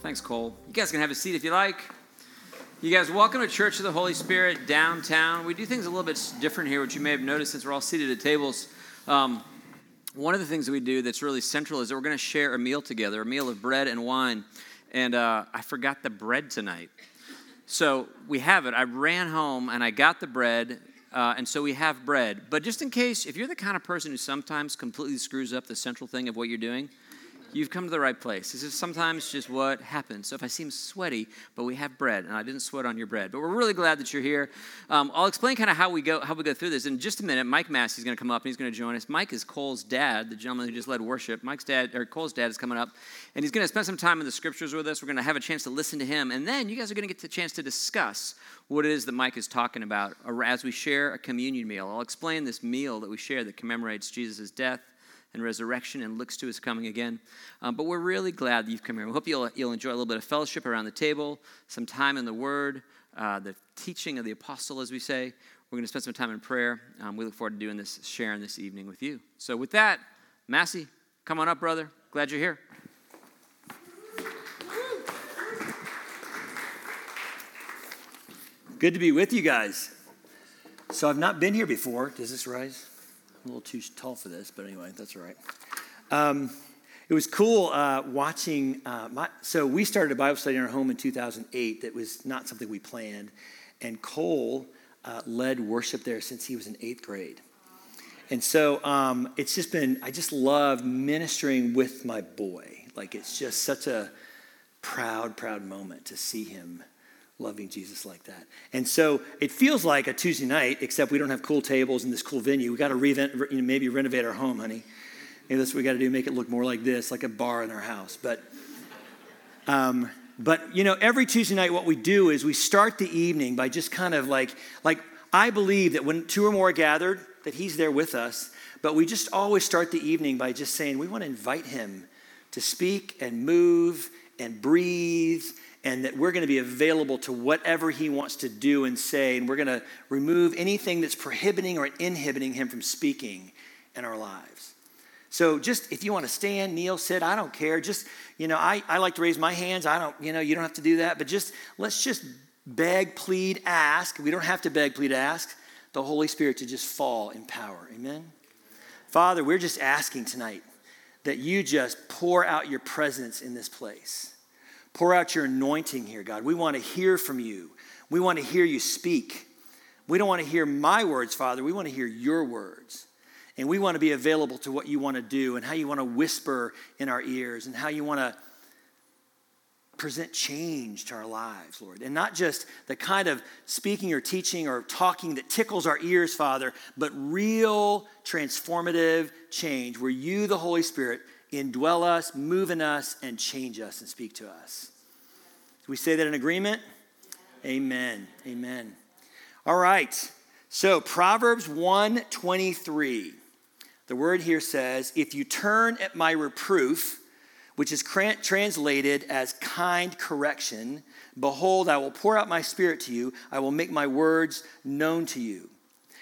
Thanks, Cole. You guys can have a seat if you like. You guys, welcome to Church of the Holy Spirit downtown. We do things a little bit different here, which you may have noticed since we're all seated at tables. Um, one of the things that we do that's really central is that we're going to share a meal together, a meal of bread and wine. And uh, I forgot the bread tonight. So we have it. I ran home and I got the bread, uh, and so we have bread. But just in case, if you're the kind of person who sometimes completely screws up the central thing of what you're doing, you've come to the right place. This is sometimes just what happens. So if I seem sweaty, but we have bread, and I didn't sweat on your bread, but we're really glad that you're here. Um, I'll explain kind of how we go how we go through this in just a minute. Mike Massey is going to come up and he's going to join us. Mike is Cole's dad, the gentleman who just led worship. Mike's dad or Cole's dad is coming up, and he's going to spend some time in the scriptures with us. We're going to have a chance to listen to him, and then you guys are going to get the chance to discuss what it is that Mike is talking about as we share a communion meal. I'll explain this meal that we share that commemorates Jesus' death and resurrection and looks to his coming again. Um, but we're really glad that you've come here. We hope you'll, you'll enjoy a little bit of fellowship around the table, some time in the Word, uh, the teaching of the apostle, as we say. We're going to spend some time in prayer. Um, we look forward to doing this, sharing this evening with you. So, with that, Massey, come on up, brother. Glad you're here. Good to be with you guys. So, I've not been here before. Does this rise? A little too tall for this, but anyway, that's all right. Um, it was cool uh, watching. Uh, my, so we started a Bible study in our home in 2008. That was not something we planned, and Cole uh, led worship there since he was in eighth grade. And so um, it's just been. I just love ministering with my boy. Like it's just such a proud, proud moment to see him loving Jesus like that. And so it feels like a Tuesday night, except we don't have cool tables in this cool venue. We got to revent, you know, maybe renovate our home, honey. Maybe that's what we got to do, make it look more like this, like a bar in our house. But, um, but you know, every Tuesday night, what we do is we start the evening by just kind of like, like I believe that when two or more are gathered, that He's there with us. But we just always start the evening by just saying we want to invite Him to speak and move and breathe and that we're going to be available to whatever he wants to do and say, and we're going to remove anything that's prohibiting or inhibiting him from speaking in our lives. So just if you want to stand, kneel, sit, I don't care. Just, you know, I, I like to raise my hands. I don't, you know, you don't have to do that, but just let's just beg, plead, ask. We don't have to beg, plead, ask. The Holy Spirit to just fall in power. Amen. Father, we're just asking tonight that you just pour out your presence in this place. Pour out your anointing here, God. We want to hear from you. We want to hear you speak. We don't want to hear my words, Father. We want to hear your words. And we want to be available to what you want to do and how you want to whisper in our ears and how you want to present change to our lives, Lord. And not just the kind of speaking or teaching or talking that tickles our ears, Father, but real transformative change where you, the Holy Spirit, indwell us, move in us, and change us and speak to us. We say that in agreement? Amen. Amen. All right. So Proverbs 123. The word here says, if you turn at my reproof, which is translated as kind correction, behold, I will pour out my spirit to you. I will make my words known to you.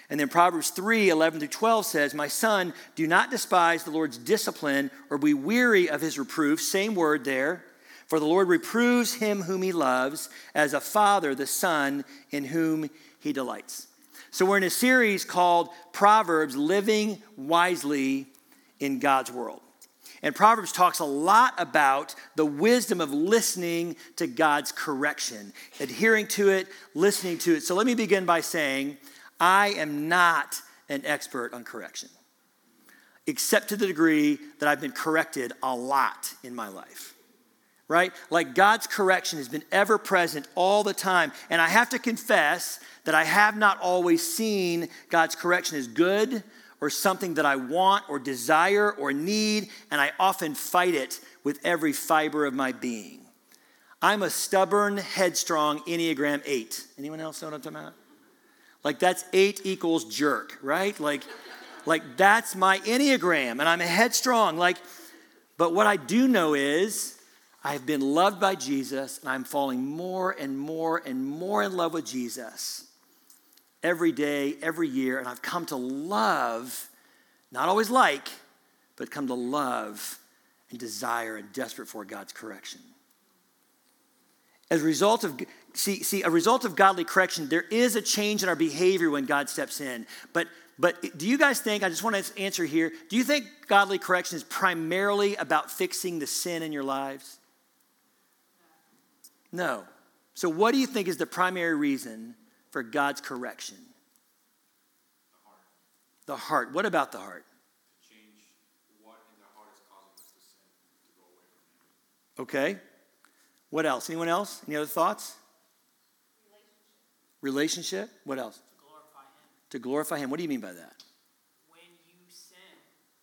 And then Proverbs 3 11 through 12 says, My son, do not despise the Lord's discipline or be weary of his reproof. Same word there. For the Lord reproves him whom he loves, as a father the son in whom he delights. So we're in a series called Proverbs Living Wisely in God's World. And Proverbs talks a lot about the wisdom of listening to God's correction, adhering to it, listening to it. So let me begin by saying, I am not an expert on correction, except to the degree that I've been corrected a lot in my life. Right? Like God's correction has been ever present all the time. And I have to confess that I have not always seen God's correction as good or something that I want or desire or need, and I often fight it with every fiber of my being. I'm a stubborn, headstrong Enneagram 8. Anyone else know what I'm talking about? Like that's eight equals jerk, right? Like, like that's my Enneagram, and I'm headstrong. Like, but what I do know is I've been loved by Jesus, and I'm falling more and more and more in love with Jesus every day, every year, and I've come to love, not always like, but come to love and desire and desperate for God's correction. As a result of see, see, a result of godly correction, there is a change in our behavior when God steps in. But but do you guys think, I just want to answer here, do you think godly correction is primarily about fixing the sin in your lives? No. So, what do you think is the primary reason for God's correction? The heart. The heart. What about the heart? Change what in the heart is causing us to sin, to go away. Okay. What else? Anyone else? Any other thoughts? Relationship. What else? To glorify Him. To glorify Him. What do you mean by that? When you sin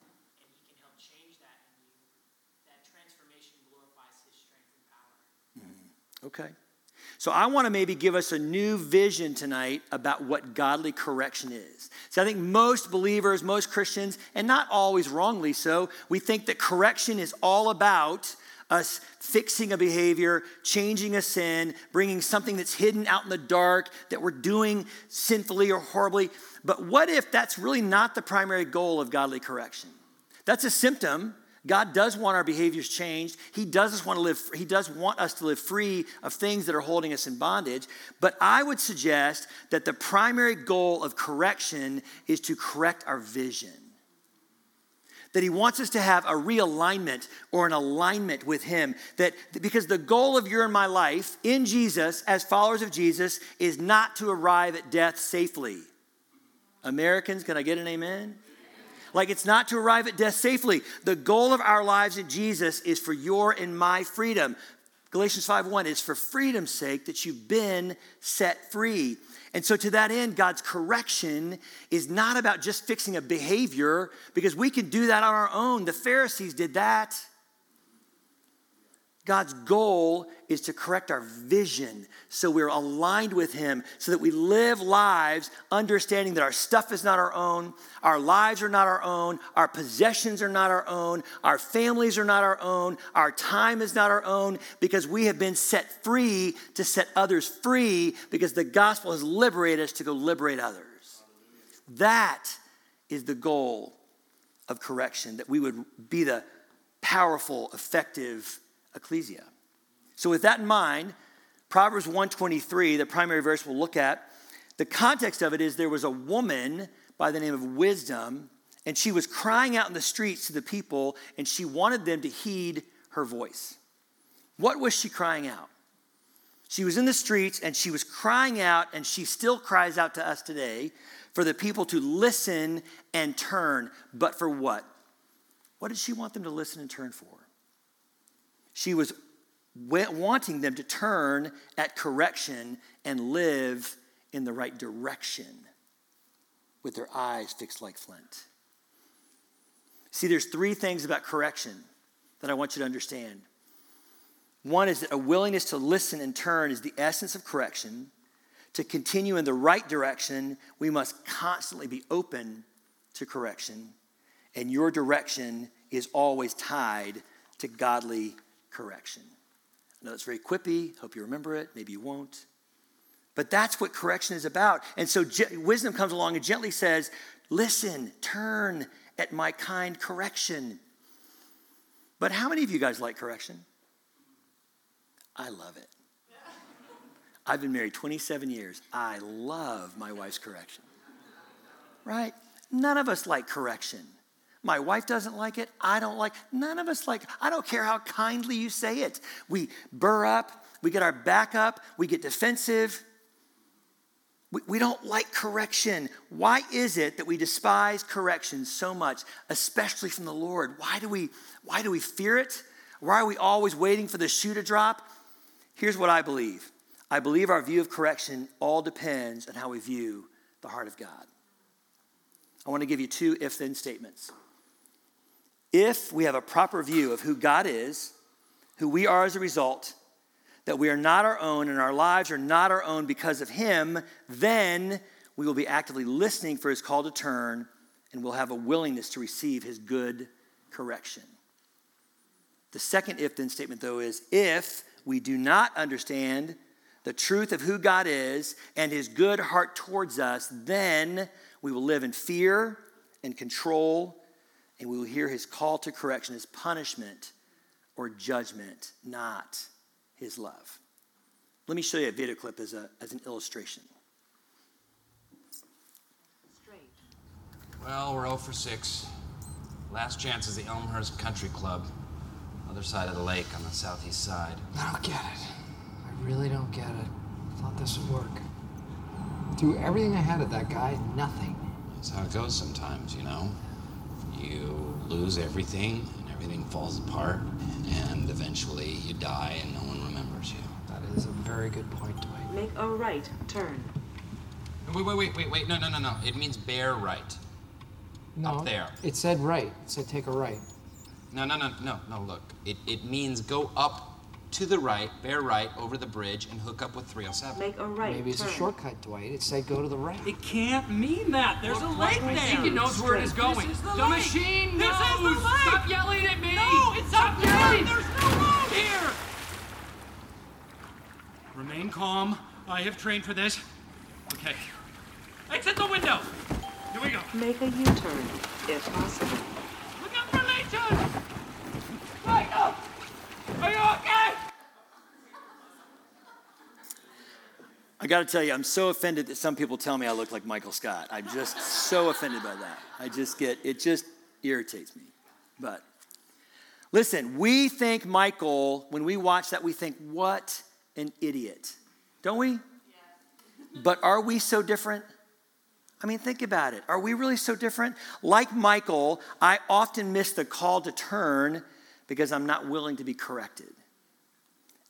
and He can help change that in you, that transformation glorifies His strength and power. Mm-hmm. Okay. So I want to maybe give us a new vision tonight about what godly correction is. So I think most believers, most Christians, and not always wrongly so, we think that correction is all about us fixing a behavior, changing a sin, bringing something that's hidden out in the dark that we're doing sinfully or horribly. But what if that's really not the primary goal of godly correction? That's a symptom. God does want our behaviors changed. He does want to live he does want us to live free of things that are holding us in bondage, but I would suggest that the primary goal of correction is to correct our vision that he wants us to have a realignment or an alignment with him that because the goal of your and my life in jesus as followers of jesus is not to arrive at death safely. Americans can i get an amen? Like it's not to arrive at death safely. The goal of our lives in jesus is for your and my freedom. Galatians 5 1 is for freedom's sake that you've been set free and so, to that end, God's correction is not about just fixing a behavior because we can do that on our own. The Pharisees did that. God's goal is to correct our vision so we're aligned with Him, so that we live lives understanding that our stuff is not our own, our lives are not our own, our possessions are not our own, our families are not our own, our time is not our own, because we have been set free to set others free because the gospel has liberated us to go liberate others. That is the goal of correction, that we would be the powerful, effective, ecclesia. So with that in mind, Proverbs 123, the primary verse we'll look at, the context of it is there was a woman by the name of Wisdom, and she was crying out in the streets to the people, and she wanted them to heed her voice. What was she crying out? She was in the streets and she was crying out, and she still cries out to us today for the people to listen and turn. But for what? What did she want them to listen and turn for? She was wanting them to turn at correction and live in the right direction with their eyes fixed like flint. See, there's three things about correction that I want you to understand. One is that a willingness to listen and turn is the essence of correction. To continue in the right direction, we must constantly be open to correction, and your direction is always tied to godly correction. I know it's very quippy. Hope you remember it. Maybe you won't. But that's what correction is about. And so wisdom comes along and gently says, Listen, turn at my kind correction. But how many of you guys like correction? I love it. I've been married 27 years. I love my wife's correction. Right? None of us like correction. My wife doesn't like it. I don't like. None of us like. I don't care how kindly you say it. We burr up. We get our back up. We get defensive. We, we don't like correction. Why is it that we despise correction so much, especially from the Lord? Why do we? Why do we fear it? Why are we always waiting for the shoe to drop? Here's what I believe. I believe our view of correction all depends on how we view the heart of God. I want to give you two if then statements. If we have a proper view of who God is, who we are as a result, that we are not our own and our lives are not our own because of Him, then we will be actively listening for His call to turn and we'll have a willingness to receive His good correction. The second if then statement, though, is if we do not understand the truth of who God is and His good heart towards us, then we will live in fear and control and we will hear his call to correction as punishment or judgment, not his love. Let me show you a video clip as, a, as an illustration. Well, we're 0 for 6. Last chance is the Elmhurst Country Club, other side of the lake on the southeast side. I don't get it. I really don't get it. I thought this would work. Threw everything I had at that guy, nothing. That's how it goes sometimes, you know? You lose everything, and everything falls apart, and eventually you die and no one remembers you. That is a very good point, Dwight. Make a right turn. Wait, wait, wait, wait, wait. No, no, no, no. It means bear right. No, Up there. It said right. It said take a right. No, no, no, no, no, look. It, it means go up to the right, bear right, over the bridge, and hook up with 307. Make a right Maybe it's turn. a shortcut, Dwight. It said go to the right. It can't mean that. There's a lake I there. think it knows where it is going. This is the, The lake. machine This is the knows. lake. Stop yelling at me. No, it's Stop up there. yelling. There's no road here. Remain calm. I have trained for this. Okay. Exit the window. Here we go. Make a U-turn, if possible. Look out for Leighton. Michael, are you okay? I got to tell you, I'm so offended that some people tell me I look like Michael Scott. I'm just so offended by that. I just get, it just irritates me. But listen, we think Michael, when we watch that, we think, what an idiot. Don't we? But are we so different? I mean, think about it. Are we really so different? Like Michael, I often miss the call to turn because I'm not willing to be corrected.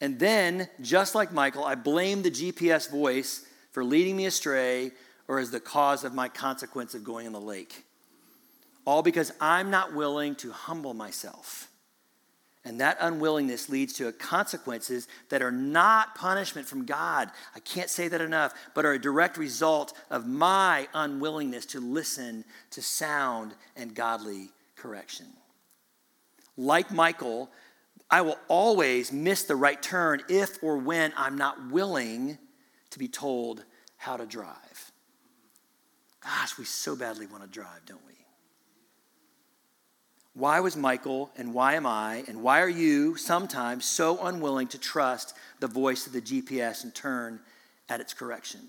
And then, just like Michael, I blame the GPS voice for leading me astray or as the cause of my consequence of going in the lake. All because I'm not willing to humble myself. And that unwillingness leads to consequences that are not punishment from God. I can't say that enough, but are a direct result of my unwillingness to listen to sound and godly correction. Like Michael, I will always miss the right turn if or when I'm not willing to be told how to drive. Gosh, we so badly want to drive, don't we? Why was Michael and why am I and why are you sometimes so unwilling to trust the voice of the GPS and turn at its correction?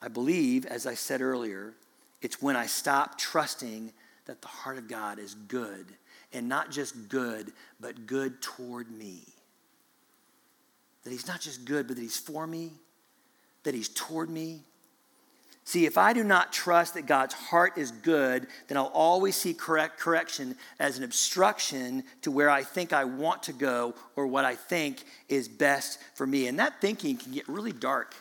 I believe, as I said earlier, it's when I stop trusting that the heart of God is good and not just good, but good toward me. That He's not just good, but that He's for me, that He's toward me. See, if I do not trust that God's heart is good, then I'll always see correct correction as an obstruction to where I think I want to go or what I think is best for me. And that thinking can get really dark.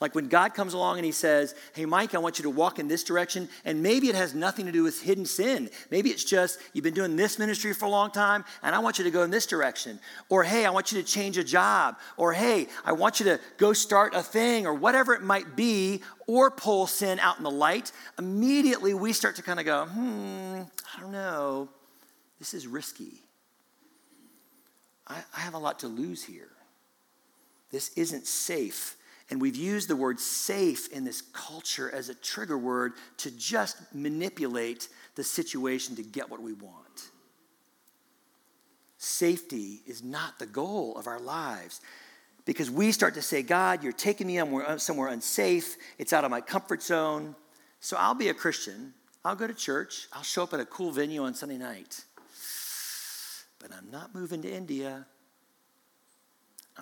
Like when God comes along and he says, Hey, Mike, I want you to walk in this direction. And maybe it has nothing to do with hidden sin. Maybe it's just you've been doing this ministry for a long time and I want you to go in this direction. Or, Hey, I want you to change a job. Or, Hey, I want you to go start a thing or whatever it might be or pull sin out in the light. Immediately we start to kind of go, Hmm, I don't know. This is risky. I, I have a lot to lose here. This isn't safe. And we've used the word safe in this culture as a trigger word to just manipulate the situation to get what we want. Safety is not the goal of our lives because we start to say, God, you're taking me uh, somewhere unsafe. It's out of my comfort zone. So I'll be a Christian. I'll go to church. I'll show up at a cool venue on Sunday night. But I'm not moving to India.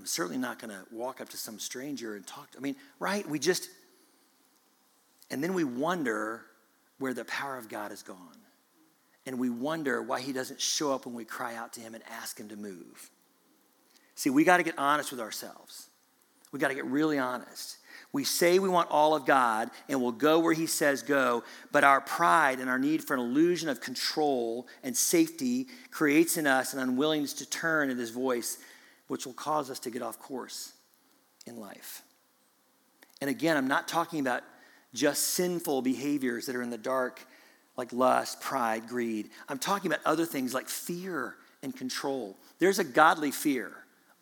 I'm certainly not going to walk up to some stranger and talk to. I mean, right? We just, and then we wonder where the power of God has gone. And we wonder why he doesn't show up when we cry out to him and ask him to move. See, we got to get honest with ourselves. We got to get really honest. We say we want all of God and we'll go where He says go, but our pride and our need for an illusion of control and safety creates in us an unwillingness to turn at His voice, which will cause us to get off course in life. And again, I'm not talking about just sinful behaviors that are in the dark, like lust, pride, greed. I'm talking about other things like fear and control. There's a godly fear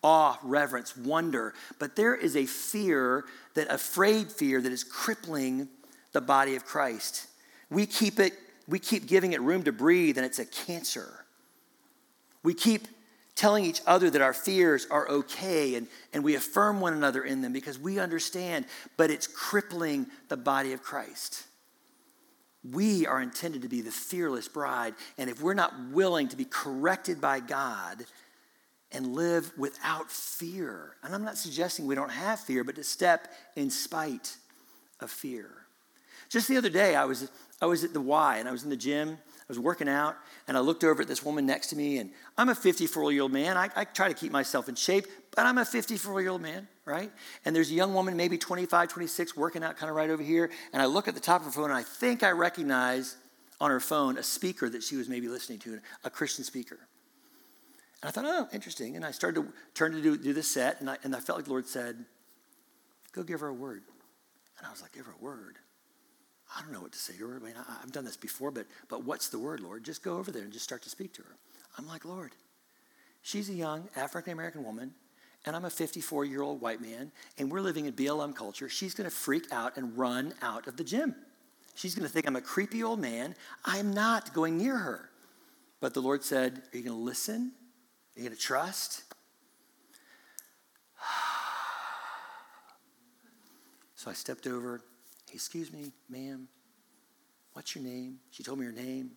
awe, reverence, wonder. But there is a fear, that afraid fear, that is crippling the body of Christ. We keep it, we keep giving it room to breathe, and it's a cancer. We keep telling each other that our fears are okay and, and we affirm one another in them because we understand, but it's crippling the body of Christ. We are intended to be the fearless bride, and if we're not willing to be corrected by God and live without fear, and I'm not suggesting we don't have fear, but to step in spite of fear. Just the other day, I was, I was at the Y and I was in the gym was working out and I looked over at this woman next to me, and I'm a 54 year old man. I, I, try to keep myself in shape, but I'm a 54 year old man, right? And there's a young woman, maybe 25, 26, working out kind of right over here. And I look at the top of her phone, and I think I recognize on her phone a speaker that she was maybe listening to, a Christian speaker. And I thought, oh, interesting. And I started to turn to do, do this set, and I, and I felt like the Lord said, go give her a word. And I was like, give her a word. I don't know what to say to her. I mean, I, have done this before, but, but what's the word, Lord? Just go over there and just start to speak to her. I'm like, Lord, she's a young African American woman, and I'm a 54 year old white man, and we're living in BLM culture. She's going to freak out and run out of the gym. She's going to think I'm a creepy old man. I'm not going near her. But the Lord said, Are you going to listen? Are you going to trust? So I stepped over, Excuse me, ma'am, what's your name? She told me her name.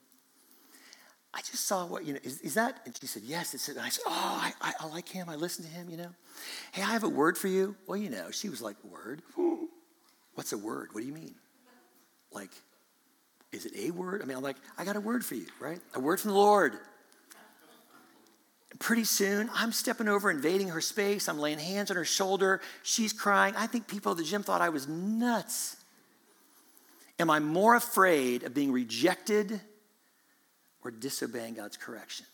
I just saw what, you know, is, is that? And she said, Yes. It's, and I said, Oh, I, I, I, like him. I listen to him, you know. Hey, I have a word for you. Well, you know, she was like, Word? What's a word? What do you mean? Like, is it a word? I mean, I'm like, I got a word for you, right? A word from the Lord. Pretty soon, I'm stepping over, invading her space. I'm laying hands on her shoulder. She's crying. I think people at the gym thought I was nuts. Am I more afraid of being rejected or disobeying God's correction?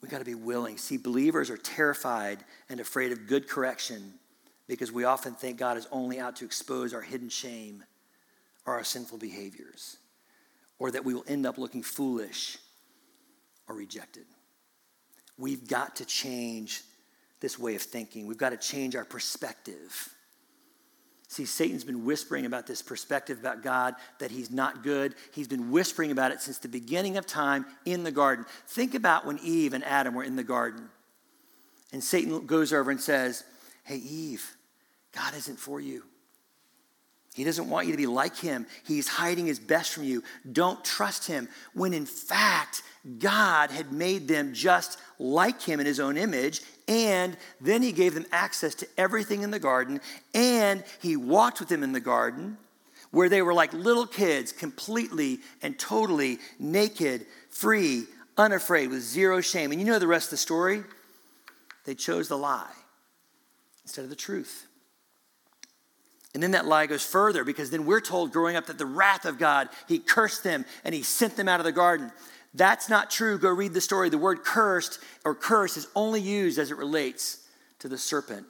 We got to be willing. See, believers are terrified and afraid of good correction because we often think God is only out to expose our hidden shame or our sinful behaviors, or that we will end up looking foolish or rejected. We've got to change this way of thinking. We've got to change our perspective. See, Satan's been whispering about this perspective about God that he's not good. He's been whispering about it since the beginning of time in the garden. Think about when Eve and Adam were in the garden. And Satan goes over and says, Hey, Eve, God isn't for you. He doesn't want you to be like him. He's hiding his best from you. Don't trust him. When in fact, God had made them just like him in his own image and then he gave them access to everything in the garden. And he walked with them in the garden where they were like little kids, completely and totally naked, free, unafraid, with zero shame. And you know the rest of the story? They chose the lie instead of the truth. And then that lie goes further because then we're told growing up that the wrath of God, he cursed them and he sent them out of the garden. That's not true. Go read the story. The word cursed or curse is only used as it relates to the serpent.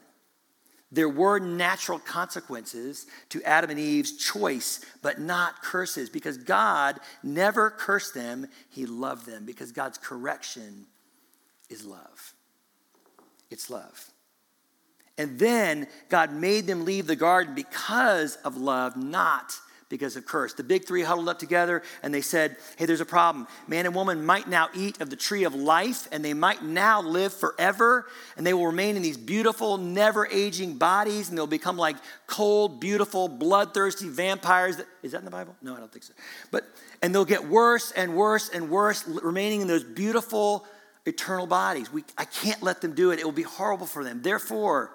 There were natural consequences to Adam and Eve's choice, but not curses, because God never cursed them. He loved them, because God's correction is love. It's love. And then God made them leave the garden because of love, not because of curse. The big three huddled up together and they said, Hey, there's a problem. Man and woman might now eat of the tree of life and they might now live forever and they will remain in these beautiful, never aging bodies and they'll become like cold, beautiful, bloodthirsty vampires. Is that in the Bible? No, I don't think so. But, and they'll get worse and worse and worse, remaining in those beautiful, eternal bodies. We, I can't let them do it. It will be horrible for them. Therefore,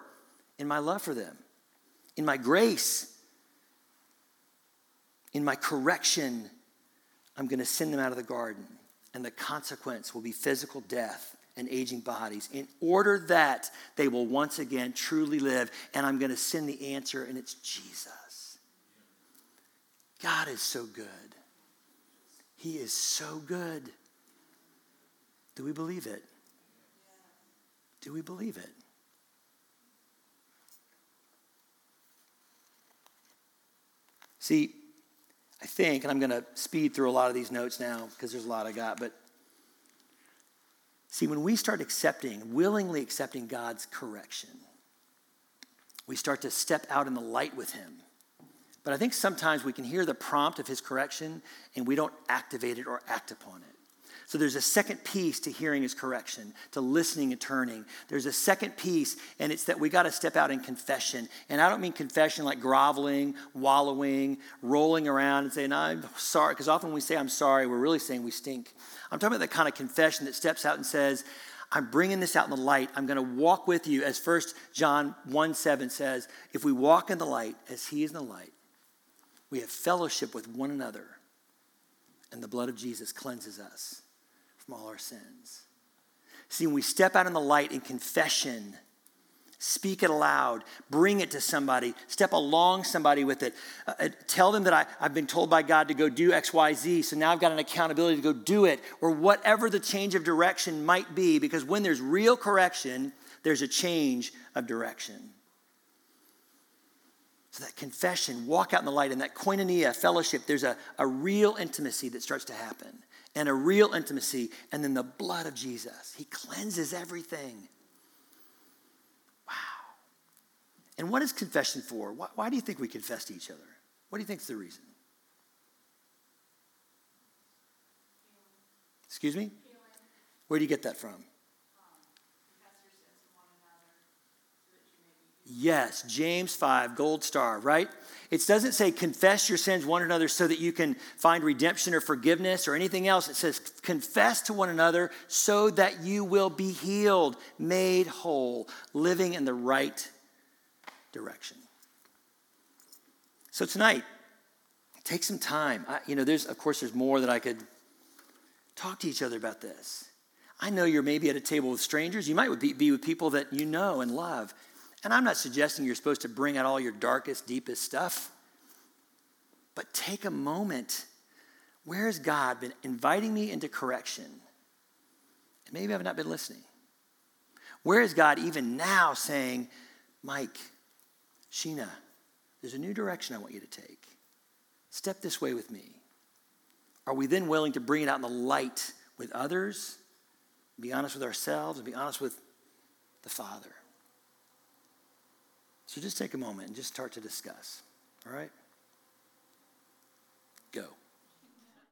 in my love for them, in my grace, in my correction, I'm going to send them out of the garden. And the consequence will be physical death and aging bodies in order that they will once again truly live. And I'm going to send the answer, and it's Jesus. God is so good. He is so good. Do we believe it? Do we believe it? See, I think, and I'm going to speed through a lot of these notes now because there's a lot I got, but see, when we start accepting, willingly accepting God's correction, we start to step out in the light with Him. But I think sometimes we can hear the prompt of His correction and we don't activate it or act upon it. So there's a second piece to hearing his correction, to listening and turning. There's a second piece, and it's that we got to step out in confession. And I don't mean confession like groveling, wallowing, rolling around and saying, I'm sorry, because often when we say I'm sorry, we're really saying we stink. I'm talking about that kind of confession that steps out and says, I'm bringing this out in the light. I'm going to walk with you, as First John 1 7 says, if we walk in the light as he is in the light, we have fellowship with one another, and the blood of Jesus cleanses us from all our sins. See, when we step out in the light in confession, speak it aloud, bring it to somebody, step along somebody with it. Uh, uh, tell them that I, I've been told by God to go do X, Y, Z, so now I've got an accountability to go do it, or whatever the change of direction might be, because when there's real correction, there's a change of direction. So that confession, walk out in the light, and that koinonia, fellowship, there's a, a real intimacy that starts to happen. And a real intimacy, and then the blood of Jesus. He cleanses everything. Wow. And what is confession for? Why, why do you think we confess to each other? What do you think is the reason? Excuse me? Where do you get that from? Yes, James 5, gold star, right? It doesn't say confess your sins one another so that you can find redemption or forgiveness or anything else. It says confess to one another so that you will be healed, made whole, living in the right direction. So tonight, take some time. I, you know, there's of course there's more that I could talk to each other about this. I know you're maybe at a table with strangers. You might be, be with people that you know and love. And I'm not suggesting you're supposed to bring out all your darkest, deepest stuff, but take a moment. Where has God been inviting me into correction? And maybe I've not been listening. Where is God even now saying, Mike, Sheena, there's a new direction I want you to take. Step this way with me. Are we then willing to bring it out in the light with others, be honest with ourselves, and be honest with the Father? So just take a moment and just start to discuss. All right? Go.